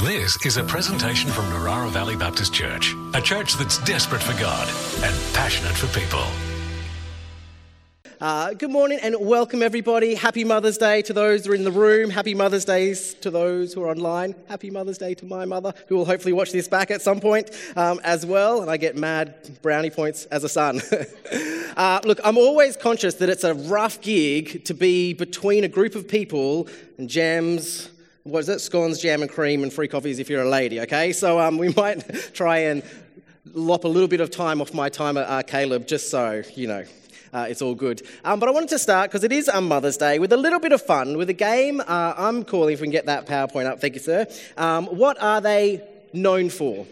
This is a presentation from Narara Valley Baptist Church, a church that's desperate for God and passionate for people. Uh, good morning and welcome, everybody. Happy Mother's Day to those who are in the room. Happy Mother's Day to those who are online. Happy Mother's Day to my mother, who will hopefully watch this back at some point um, as well. And I get mad brownie points as a son. uh, look, I'm always conscious that it's a rough gig to be between a group of people and jams. What is it? Scones, jam, and cream, and free coffees if you're a lady, okay? So um, we might try and lop a little bit of time off my time at uh, Caleb just so, you know, uh, it's all good. Um, but I wanted to start, because it is on Mother's Day, with a little bit of fun, with a game uh, I'm calling, if we can get that PowerPoint up, thank you, sir. Um, what are they known for?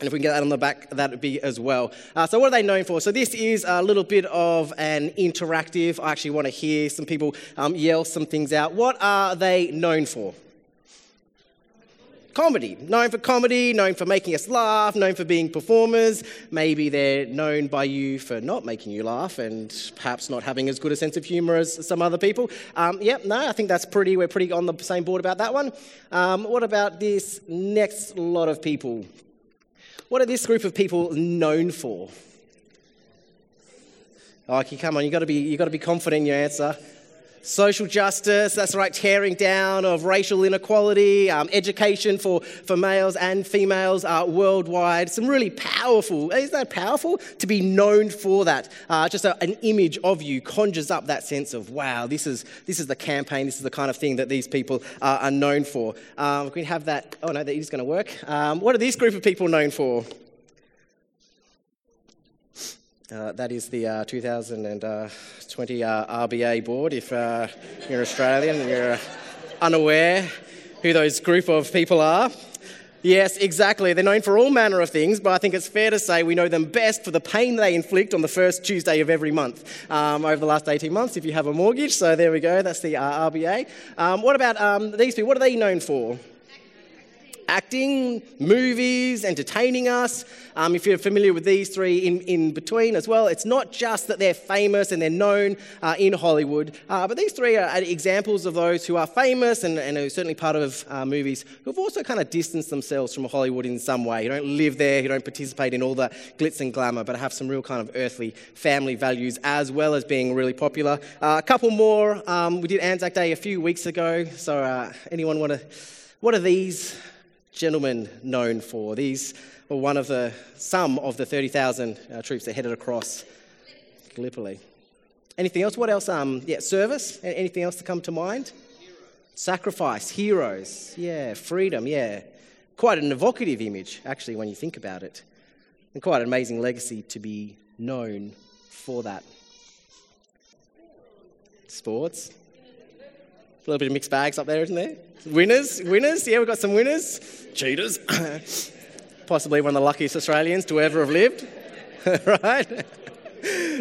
And if we can get that on the back, that would be as well. Uh, so, what are they known for? So, this is a little bit of an interactive. I actually want to hear some people um, yell some things out. What are they known for? Comedy. Known for comedy, known for making us laugh, known for being performers. Maybe they're known by you for not making you laugh and perhaps not having as good a sense of humour as some other people. Um, yep, no, I think that's pretty, we're pretty on the same board about that one. Um, what about this next lot of people? What are this group of people known for? Okay, come on, you've got to be, you've got to be confident in your answer social justice, that's right, tearing down of racial inequality, um, education for, for males and females uh, worldwide. Some really powerful, isn't that powerful? To be known for that. Uh, just a, an image of you conjures up that sense of, wow, this is, this is the campaign, this is the kind of thing that these people uh, are known for. Um, we have that, oh no, that is going to work. Um, what are these group of people known for? Uh, that is the uh, 2020 uh, RBA board. If uh, you're Australian and you're uh, unaware who those group of people are, yes, exactly. They're known for all manner of things, but I think it's fair to say we know them best for the pain they inflict on the first Tuesday of every month um, over the last 18 months if you have a mortgage. So there we go, that's the RBA. Um, what about um, these people? What are they known for? Acting, movies, entertaining us. Um, if you're familiar with these three in, in between as well, it's not just that they're famous and they're known uh, in Hollywood, uh, but these three are examples of those who are famous and, and are certainly part of uh, movies who've also kind of distanced themselves from Hollywood in some way, who don't live there, who don't participate in all the glitz and glamour, but have some real kind of earthly family values as well as being really popular. Uh, a couple more. Um, we did Anzac Day a few weeks ago, so uh, anyone want to? What are these gentlemen known for. These were one of the, some of the 30,000 uh, troops that headed across Gallipoli. Anything else? What else? Um, yeah, service. Anything else to come to mind? Heroes. Sacrifice, heroes. Yeah, freedom. Yeah, quite an evocative image, actually, when you think about it, and quite an amazing legacy to be known for that. Sports. A little bit of mixed bags up there, isn't there? Winners, winners. Yeah, we've got some winners. Cheaters. Possibly one of the luckiest Australians to ever have lived, right?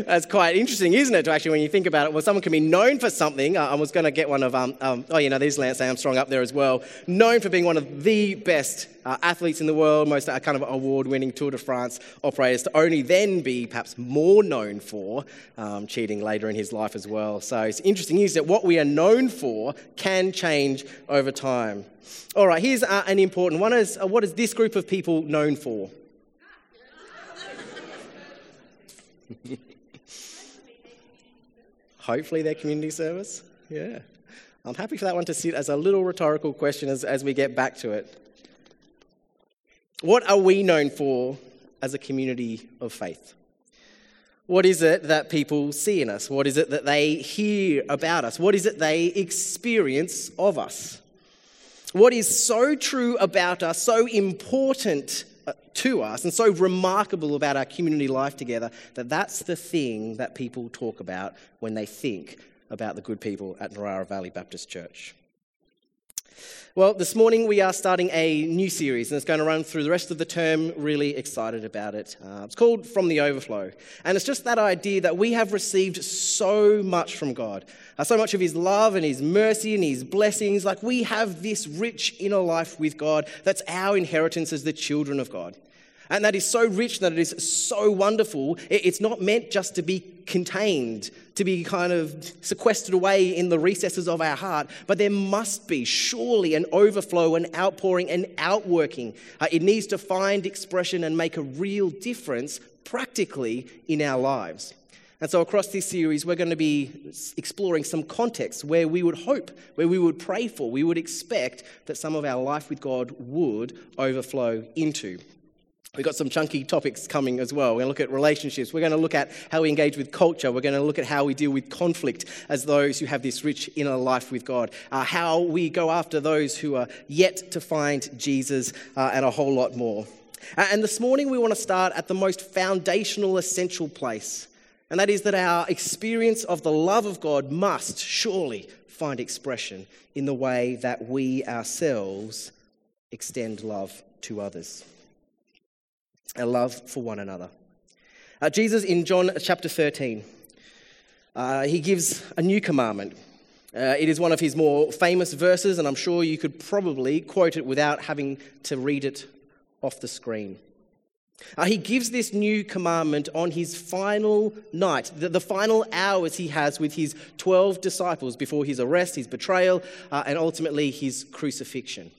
That's quite interesting, isn't it? To actually, when you think about it, well, someone can be known for something. I was going to get one of, um, um, oh, you know, there's Lance Armstrong up there as well, known for being one of the best uh, athletes in the world, most uh, kind of award-winning Tour de France operators, to only then be perhaps more known for um, cheating later in his life as well. So it's interesting, is that what we are known for can change over time. All right, here's uh, an important one: is uh, what is this group of people known for? Hopefully, their community service. Yeah. I'm happy for that one to sit as a little rhetorical question as, as we get back to it. What are we known for as a community of faith? What is it that people see in us? What is it that they hear about us? What is it they experience of us? What is so true about us, so important Uh, to us and so remarkable about our community life together that that's the thing that people talk about when they think about the good people at Narara Valley Baptist Church. Well, this morning we are starting a new series, and it's going to run through the rest of the term. Really excited about it. Uh, it's called From the Overflow. And it's just that idea that we have received so much from God, uh, so much of His love and His mercy and His blessings. Like we have this rich inner life with God that's our inheritance as the children of God. And that is so rich, that it is so wonderful. It's not meant just to be contained, to be kind of sequestered away in the recesses of our heart, but there must be surely an overflow, an outpouring, an outworking. Uh, it needs to find expression and make a real difference practically in our lives. And so, across this series, we're going to be exploring some contexts where we would hope, where we would pray for, we would expect that some of our life with God would overflow into. We've got some chunky topics coming as well. We're going to look at relationships. We're going to look at how we engage with culture. We're going to look at how we deal with conflict as those who have this rich inner life with God. Uh, how we go after those who are yet to find Jesus, uh, and a whole lot more. And this morning, we want to start at the most foundational, essential place. And that is that our experience of the love of God must surely find expression in the way that we ourselves extend love to others a love for one another. Uh, Jesus in John chapter 13, uh, he gives a new commandment. Uh, it is one of his more famous verses, and I'm sure you could probably quote it without having to read it off the screen. Uh, he gives this new commandment on his final night, the, the, final hours he has with his 12 disciples before his arrest, his betrayal, uh, and ultimately his crucifixion.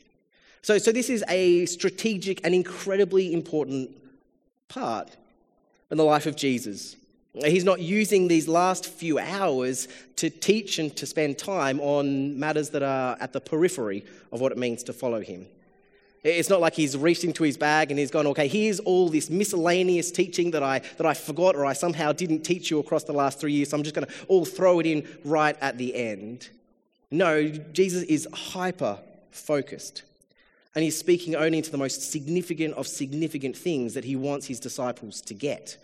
So, so, this is a strategic and incredibly important part in the life of Jesus. He's not using these last few hours to teach and to spend time on matters that are at the periphery of what it means to follow him. It's not like he's reached into his bag and he's gone, okay, here's all this miscellaneous teaching that I, that I forgot or I somehow didn't teach you across the last three years, so I'm just going to all throw it in right at the end. No, Jesus is hyper focused. And he's speaking only into the most significant of significant things that he wants his disciples to get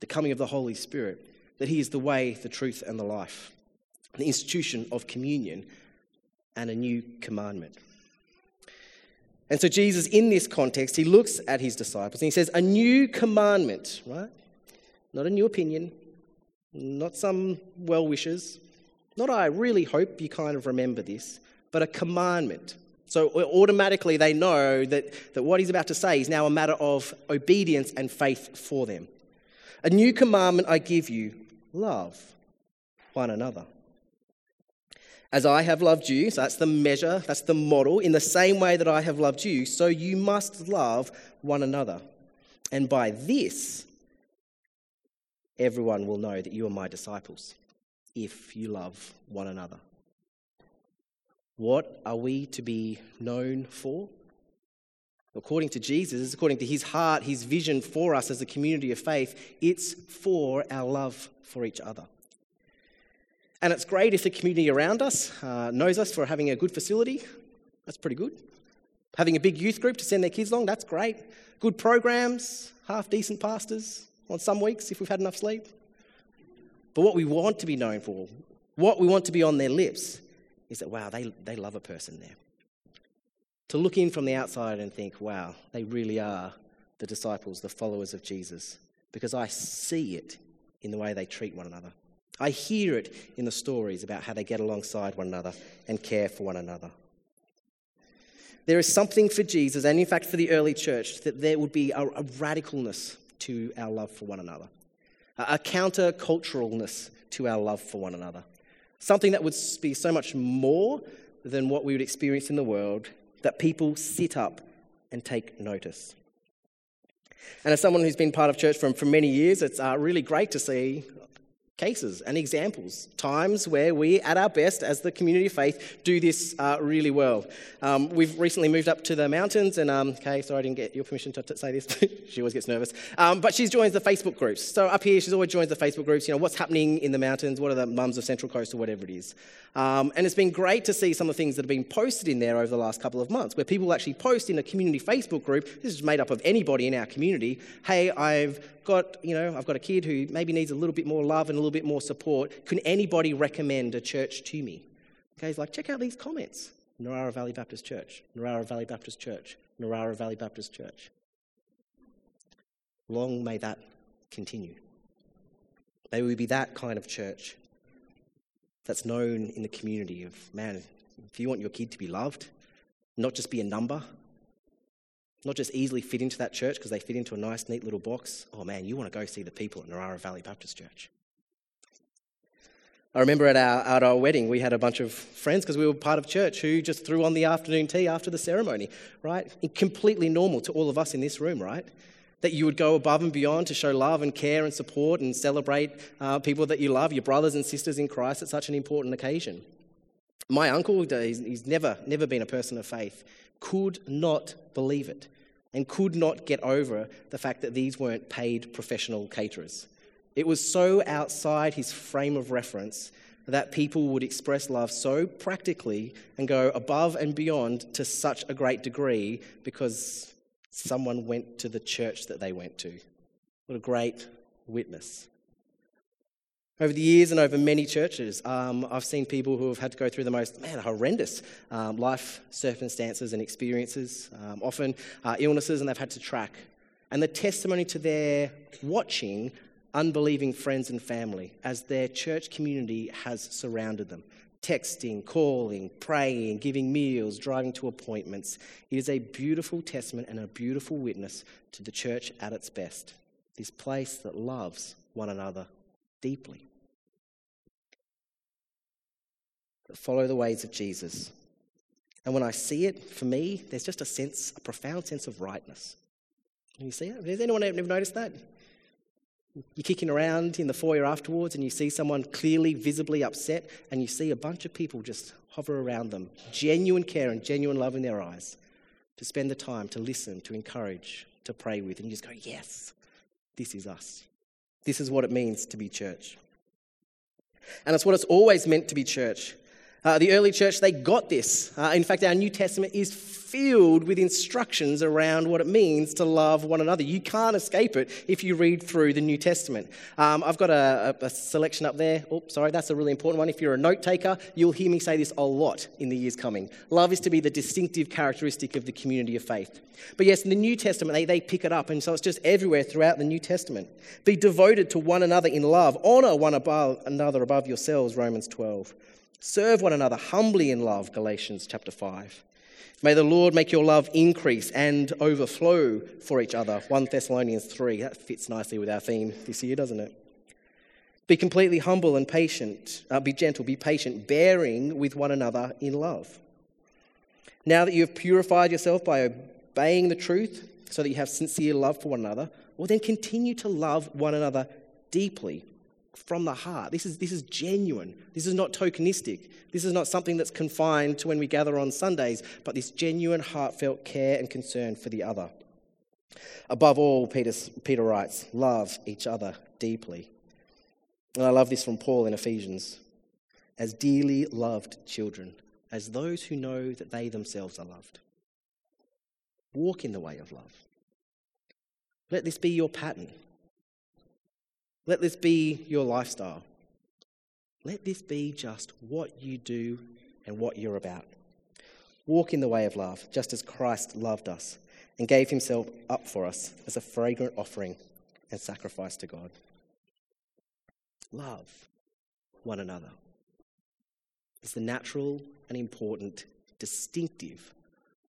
the coming of the Holy Spirit, that he is the way, the truth, and the life, the institution of communion, and a new commandment. And so, Jesus, in this context, he looks at his disciples and he says, A new commandment, right? Not a new opinion, not some well wishes, not I really hope you kind of remember this, but a commandment so automatically they know that, that what he's about to say is now a matter of obedience and faith for them. A new commandment I give you love one another. As I have loved you, so that's the measure, that's the model, in the same way that I have loved you, so you must love one another. And by this, everyone will know that you are my disciples, if you love one another. What are we to be known for? According to Jesus, according to his heart, his vision for us as a community of faith, it's for our love for each other. And it's great if the community around us uh, knows us for having a good facility. That's pretty good. Having a big youth group to send their kids along, that's great. Good programs, half decent pastors on some weeks if we've had enough sleep. But what we want to be known for, what we want to be on their lips, is that, wow, they, they love a person there. To look in from the outside and think, wow, they really are the disciples, the followers of Jesus, because I see it in the way they treat one another. I hear it in the stories about how they get alongside one another and care for one another. There is something for Jesus, and in fact for the early church, that there would be a, a radicalness to our love for one another, a, a counter-culturalness to our love for one another. Something that would be so much more than what we would experience in the world, that people sit up and take notice. And as someone who's been part of church for, for many years, it's uh, really great to see cases and examples, times where we, at our best as the community of faith, do this uh, really well. Um, we've recently moved up to the mountains, and um, okay, sorry I didn't get your permission to, to say this. she always gets nervous, um, but she's joins the Facebook groups. So up here, she's always joins the Facebook groups. You know what's happening in the mountains, what are the mums of Central Coast or whatever it is. Um, and it's been great to see some of the things that have been posted in there over the last couple of months, where people actually post in a community Facebook group. This is made up of anybody in our community. Hey, I've got, you know, I've got a kid who maybe needs a little bit more love and little bit more support. Can anybody recommend a church to me? Okay, he's like, check out these comments. Narara Valley Baptist Church, Narara Valley Baptist Church, Narara Valley Baptist Church. Long may that continue. May we be that kind of church that's known in the community of, man, if you want your kid to be loved, not just be a number, not just easily fit into that church because they fit into a nice, neat little box. Oh man, you want to go see the people at Narara Valley Baptist Church. I remember at our, at our wedding, we had a bunch of friends because we were part of church who just threw on the afternoon tea after the ceremony, right? And completely normal to all of us in this room, right? That you would go above and beyond to show love and care and support and celebrate uh, people that you love, your brothers and sisters in Christ at such an important occasion. My uncle, he's, he's never, never been a person of faith, could not believe it and could not get over the fact that these weren't paid professional caterers. It was so outside his frame of reference that people would express love so practically and go above and beyond to such a great degree because someone went to the church that they went to. What a great witness. Over the years and over many churches, um, I've seen people who have had to go through the most, man, horrendous um, life circumstances and experiences, um, often uh, illnesses, and they've had to track. And the testimony to their watching unbelieving friends and family as their church community has surrounded them. Texting, calling, praying, giving meals, driving to appointments. It is a beautiful testament and a beautiful witness to the church at its best. This place that loves one another deeply. Follow the ways of Jesus. And when I see it, for me, there's just a sense, a profound sense of rightness. Can you see it? Has anyone ever noticed that? You're kicking around in the foyer afterwards and you see someone clearly, visibly upset, and you see a bunch of people just hover around them, genuine care and genuine love in their eyes, to spend the time to listen, to encourage, to pray with. And you just go, Yes, this is us. This is what it means to be church. And it's what it's always meant to be church. Uh, the early church, they got this. Uh, in fact, our New Testament is filled with instructions around what it means to love one another. You can't escape it if you read through the New Testament. Um, I've got a, a, selection up there. Oh, sorry, that's a really important one. If you're a note taker, you'll hear me say this a lot in the years coming. Love is to be the distinctive characteristic of the community of faith. But yes, in the New Testament, they, they pick it up, and so it's just everywhere throughout the New Testament. Be devoted to one another in love, honor one above, another above yourselves, Romans 12. Serve one another humbly in love, Galatians chapter 5. May the Lord make your love increase and overflow for each other, 1 Thessalonians 3. That fits nicely with our theme this year, doesn't it? Be completely humble and patient. Uh, be gentle, be patient, bearing with one another in love. Now that you have purified yourself by obeying the truth, so that you have sincere love for one another, well, then continue to love one another deeply from the heart. This is, this is genuine. This is not tokenistic. This is not something that's confined to when we gather on Sundays, but this genuine, heartfelt care and concern for the other. Above all, Peter, Peter writes, love each other deeply. And I love this from Paul in Ephesians as dearly loved children, as those who know that they themselves are loved. Walk in the way of love. Let this be your pattern. Let this be your lifestyle. Let this be just what you do and what you're about. Walk in the way of love, just as Christ loved us and gave himself up for us as a fragrant offering and sacrifice to God. Love one another is the natural and important, distinctive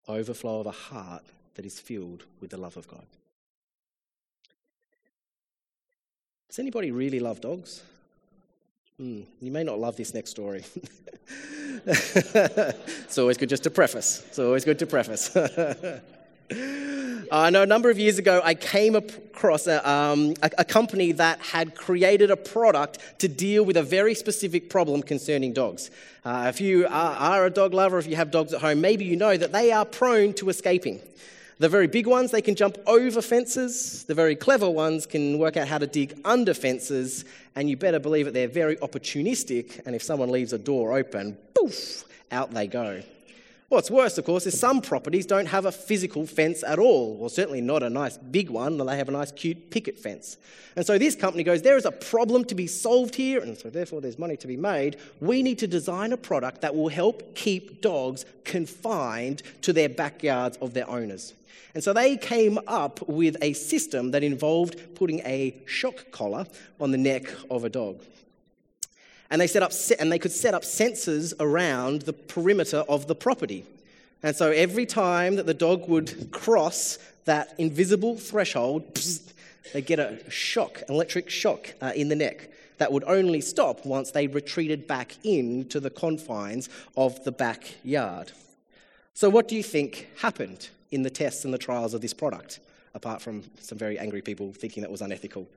overflow of a heart that is filled with the love of God. Does anybody really love dogs? Hmm, you may not love this next story. it's always good just to preface. It's always good to preface. I know a number of years ago, I came across a, um, a, a, company that had created a product to deal with a very specific problem concerning dogs. Uh, if you are, are a dog lover, if you have dogs at home, maybe you know that they are prone to escaping. The very big ones, they can jump over fences. The very clever ones can work out how to dig under fences. And you better believe it, they're very opportunistic. And if someone leaves a door open, poof, out they go. What's worse, of course, is some properties don't have a physical fence at all, or certainly not a nice big one, they have a nice cute picket fence. And so this company goes, There is a problem to be solved here, and so therefore there's money to be made. We need to design a product that will help keep dogs confined to their backyards of their owners. And so they came up with a system that involved putting a shock collar on the neck of a dog. And they, set up, and they could set up sensors around the perimeter of the property. And so every time that the dog would cross that invisible threshold, they'd get a shock, an electric shock uh, in the neck that would only stop once they retreated back into the confines of the backyard. So, what do you think happened in the tests and the trials of this product, apart from some very angry people thinking that was unethical?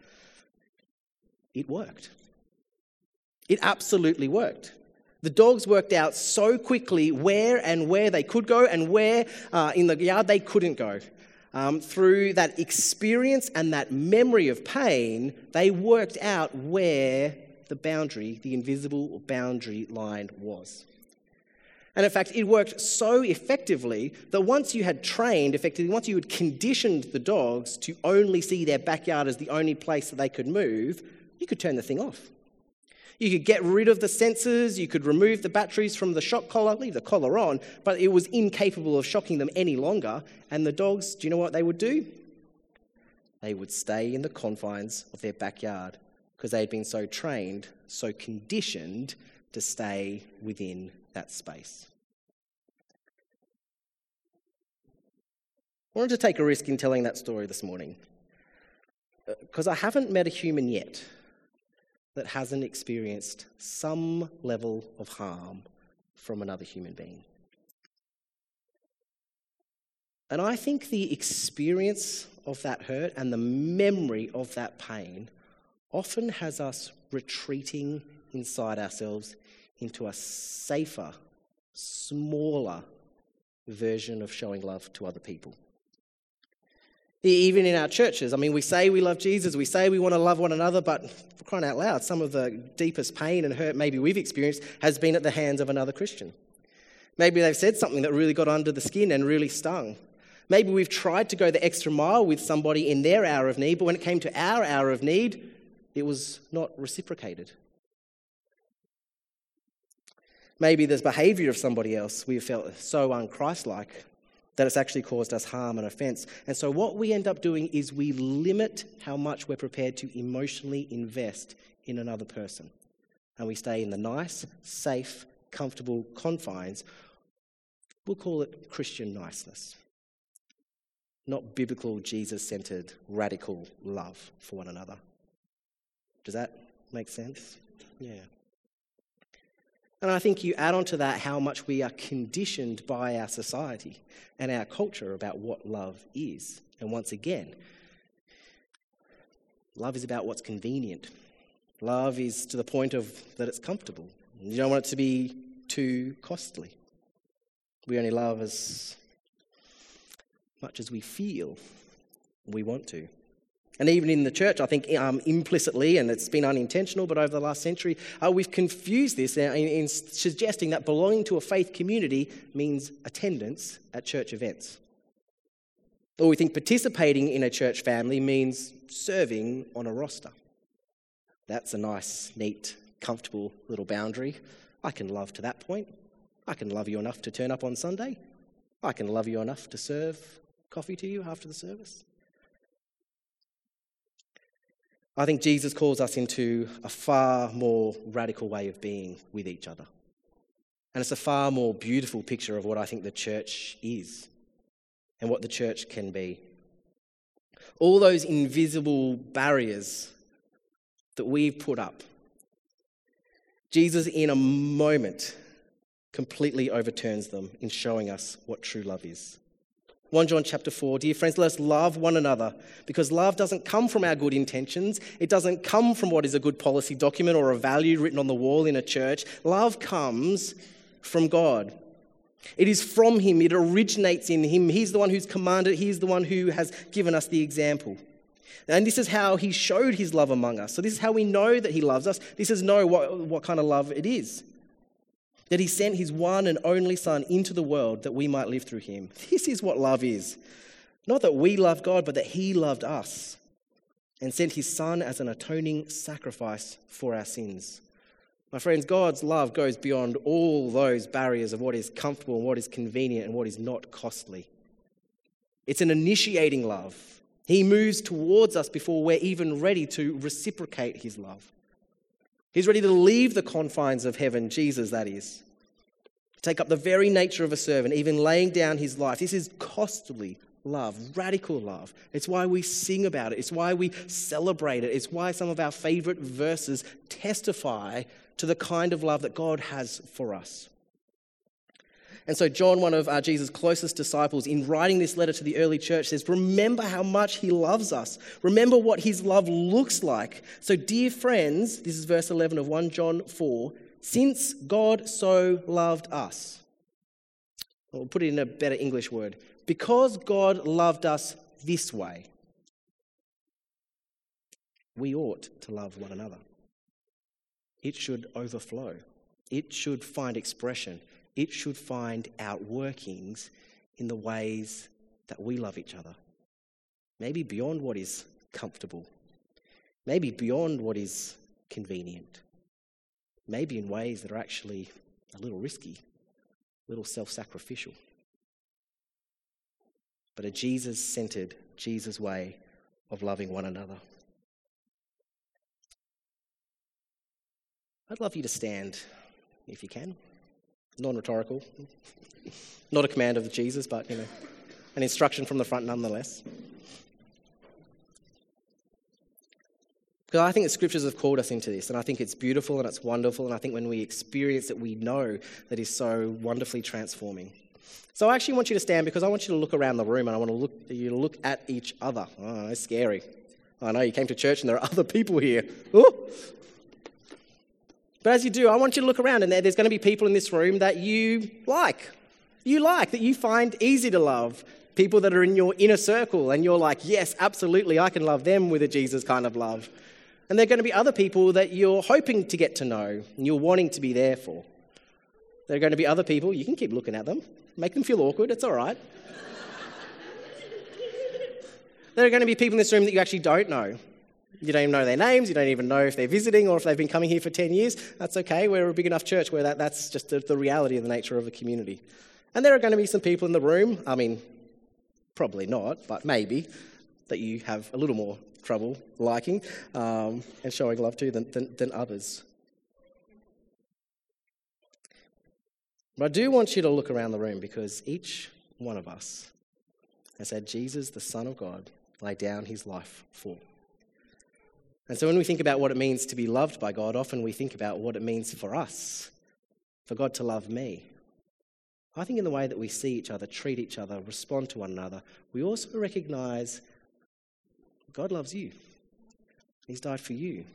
It worked. It absolutely worked. The dogs worked out so quickly where and where they could go and where uh, in the yard they couldn't go. Um, through that experience and that memory of pain, they worked out where the boundary, the invisible boundary line was. And in fact, it worked so effectively that once you had trained effectively, once you had conditioned the dogs to only see their backyard as the only place that they could move, you could turn the thing off. You could get rid of the sensors, you could remove the batteries from the shock collar, leave the collar on, but it was incapable of shocking them any longer. And the dogs, do you know what they would do? They would stay in the confines of their backyard because they had been so trained, so conditioned to stay within that space. I wanted to take a risk in telling that story this morning because I haven't met a human yet that hasn't experienced some level of harm from another human being. And I think the experience of that hurt and the memory of that pain often has us retreating inside ourselves into a safer, smaller version of showing love to other people. Even in our churches, I mean, we say we love Jesus, we say we want to love one another, but for crying out loud, some of the deepest pain and hurt maybe we've experienced has been at the hands of another Christian. Maybe they've said something that really got under the skin and really stung. Maybe we've tried to go the extra mile with somebody in their hour of need, but when it came to our hour of need, it was not reciprocated. Maybe there's behavior of somebody else we have felt so unchristlike that it's actually caused us harm and offense. And so, what we end up doing is we limit how much we're prepared to emotionally invest in another person. And we stay in the nice, safe, comfortable confines. We'll call it Christian niceness, not biblical, Jesus centered, radical love for one another. Does that make sense? Yeah. And I think you add on to that how much we are conditioned by our society and our culture about what love is. And once again, love is about what's convenient. Love is to the point of that it's comfortable. You don't want it to be too costly. We only love as much as we feel we want to. And even in the church, I think um, implicitly, and it's been unintentional, but over the last century, uh, we've confused this in, in suggesting that belonging to a faith community means attendance at church events. Or we think participating in a church family means serving on a roster. That's a nice, neat, comfortable little boundary. I can love to that point. I can love you enough to turn up on Sunday. I can love you enough to serve coffee to you after the service. I think Jesus calls us into a far more radical way of being with each other. And it's a far more beautiful picture of what I think the church is and what the church can be. All those invisible barriers that we've put up, Jesus, in a moment, completely overturns them in showing us what true love is. 1 John chapter 4. Dear friends, let us love one another because love doesn't come from our good intentions. It doesn't come from what is a good policy document or a value written on the wall in a church. Love comes from God. It is from Him, it originates in Him. He's the one who's commanded, He's the one who has given us the example. And this is how He showed His love among us. So, this is how we know that He loves us. This is know what, what kind of love it is that he sent his one and only Son into the world that we might live through him. This is what love is. Not that we love God, but that he loved us and sent his Son as an atoning sacrifice for our sins. My friends, God's love goes beyond all those barriers of what is comfortable and what is convenient and what is not costly. It's an initiating love. He moves towards us before we're even ready to reciprocate his love. He's ready to leave the confines of heaven, Jesus, that is, take up the very nature of a servant, even laying down his life. This is costly love, radical love. It's why we sing about it, it's why we celebrate it, it's why some of our favorite verses testify to the kind of love that God has for us. And so, John, one of uh, Jesus' closest disciples, in writing this letter to the early church, says, Remember how much he loves us. Remember what his love looks like. So, dear friends, this is verse 11 of 1 John 4 since God so loved us, we'll put it in a better English word, because God loved us this way, we ought to love one another. It should overflow, it should find expression, it should find outworkings in the ways that we love each other. Maybe beyond what is comfortable, maybe beyond what is convenient maybe in ways that are actually a little risky, a little self sacrificial. But a Jesus centered, Jesus way of loving one another. I'd love you to stand if you can. Non rhetorical. Not a command of Jesus, but, you know, an instruction from the front nonetheless. Because I think the scriptures have called us into this, and I think it's beautiful and it's wonderful, and I think when we experience it, we know that is so wonderfully transforming. So I actually want you to stand because I want you to look around the room and I want to look, you to look at each other. Oh, it's scary. I know you came to church and there are other people here. Ooh. But as you do, I want you to look around and there's going to be people in this room that you like. You like, that you find easy to love. People that are in your inner circle and you're like, yes, absolutely, I can love them with a Jesus kind of love. And there are going to be other people that you're hoping to get to know and you're wanting to be there for. There are going to be other people, you can keep looking at them, make them feel awkward, it's all right. there are going to be people in this room that you actually don't know. You don't even know their names, you don't even know if they're visiting or if they've been coming here for 10 years. That's okay, we're a big enough church where that, that's just the, the reality of the nature of a community. And there are going to be some people in the room, I mean, probably not, but maybe, that you have a little more trouble liking um, and showing love to than, than, than others. But I do want you to look around the room because each one of us has had Jesus, the Son of God, lay down his life for. And so when we think about what it means to be loved by God, often we think about what it means for us, for God to love me. I think in the way that we see each other, treat each other, respond to one another, we also recognize God loves you. He's died for you.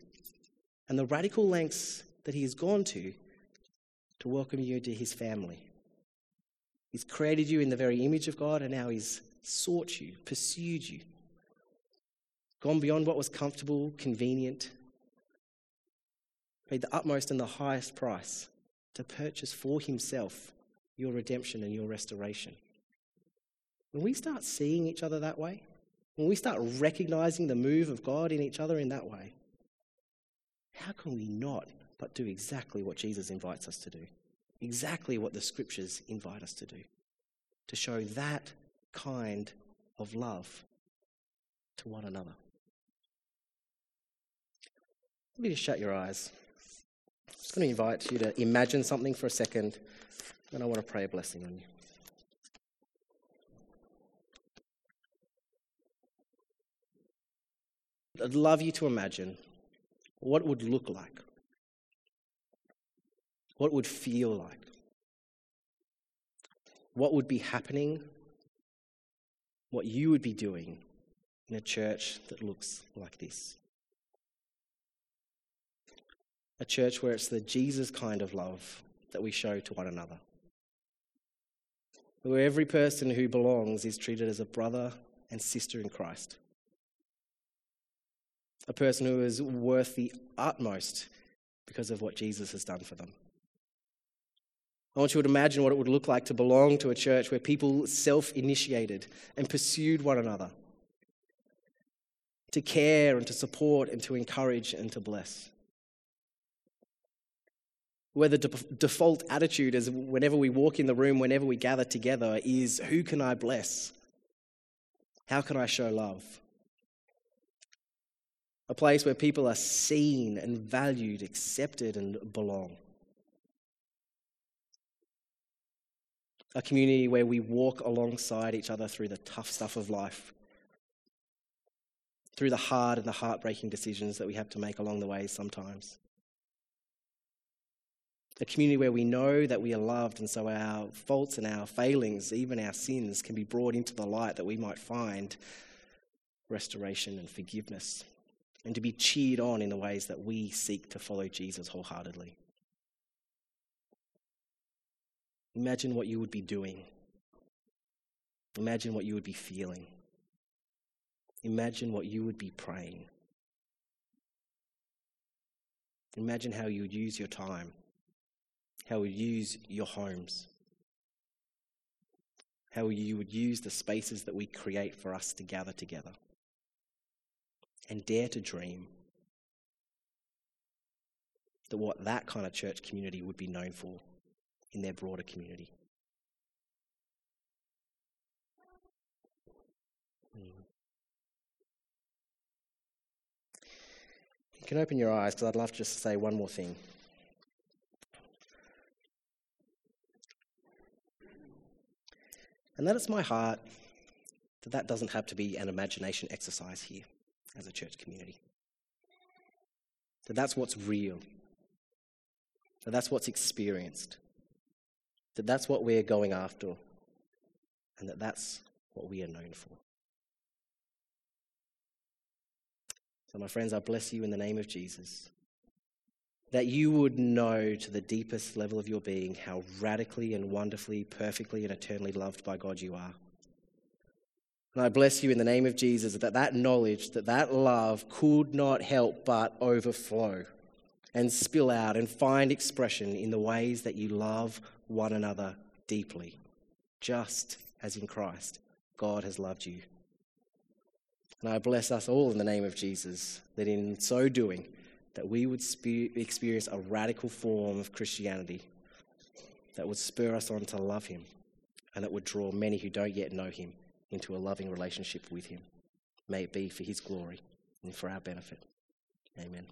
And the radical lengths that He has gone to to welcome you into His family. He's created you in the very image of God, and now He's sought you, pursued you, gone beyond what was comfortable, convenient, paid the utmost and the highest price to purchase for Himself your redemption and your restoration. When we start seeing each other that way, when we start recognizing the move of God in each other in that way, how can we not but do exactly what Jesus invites us to do? Exactly what the scriptures invite us to do. To show that kind of love to one another. Let just shut your eyes. I'm just going to invite you to imagine something for a second, and I want to pray a blessing on you. I'd love you to imagine what it would look like, what it would feel like, what would be happening, what you would be doing in a church that looks like this. A church where it's the Jesus kind of love that we show to one another. Where every person who belongs is treated as a brother and sister in Christ a person who is worth the utmost because of what Jesus has done for them. I want you to imagine what it would look like to belong to a church where people self initiated and pursued one another, to care and to support and to encourage and to bless. Where the de- default attitude is whenever we walk in the room, whenever we gather together, is who can I bless? How can I show love? a place where people are seen and valued, accepted, and belong. a community where we walk alongside each other through the tough stuff of life, through the hard and the heartbreaking decisions that we have to make along the way sometimes. A community where we know that we are loved, and so our faults and our failings, even our sins, can be brought into the light that we might find restoration and forgiveness, and to be cheered on in the ways that we seek to follow Jesus wholeheartedly. Imagine what you would be doing. Imagine what you would be feeling. Imagine what you would be praying. Imagine how you would use your time how we use your homes, how you would use the spaces that we create for us to gather together. And dare to dream that what that kind of church community would be known for in their broader community. Hmm. You can open your eyes because I'd love to just say one more thing. And that is my heart that that doesn't have to be an imagination exercise here as a church community. That that's what's real. That that's what's experienced. That that's what we're going after. And that that's what we are known for. So, my friends, I bless you in the name of Jesus that you would know to the deepest level of your being how radically and wonderfully, perfectly, and eternally loved by God you are. And I bless you in the name of Jesus that that knowledge, that that love could not help but overflow and spill out and find expression in the ways that you love one another deeply, just as in Christ God has loved you. And I bless us all in the name of Jesus that in so doing, that we would spe- experience a radical form of Christianity that would spur us on to love Him and that would draw many who don't yet know Him into a loving relationship with Him. May it be for His glory and for our benefit. Amen.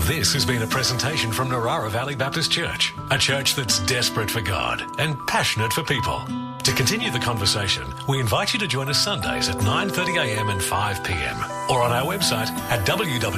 This has been a presentation from Narara Valley Baptist Church, a church that's desperate for God and passionate for people. To continue the conversation, we invite you to join us Sundays at 9.30am and 5pm or on our website at www.nvbc.info.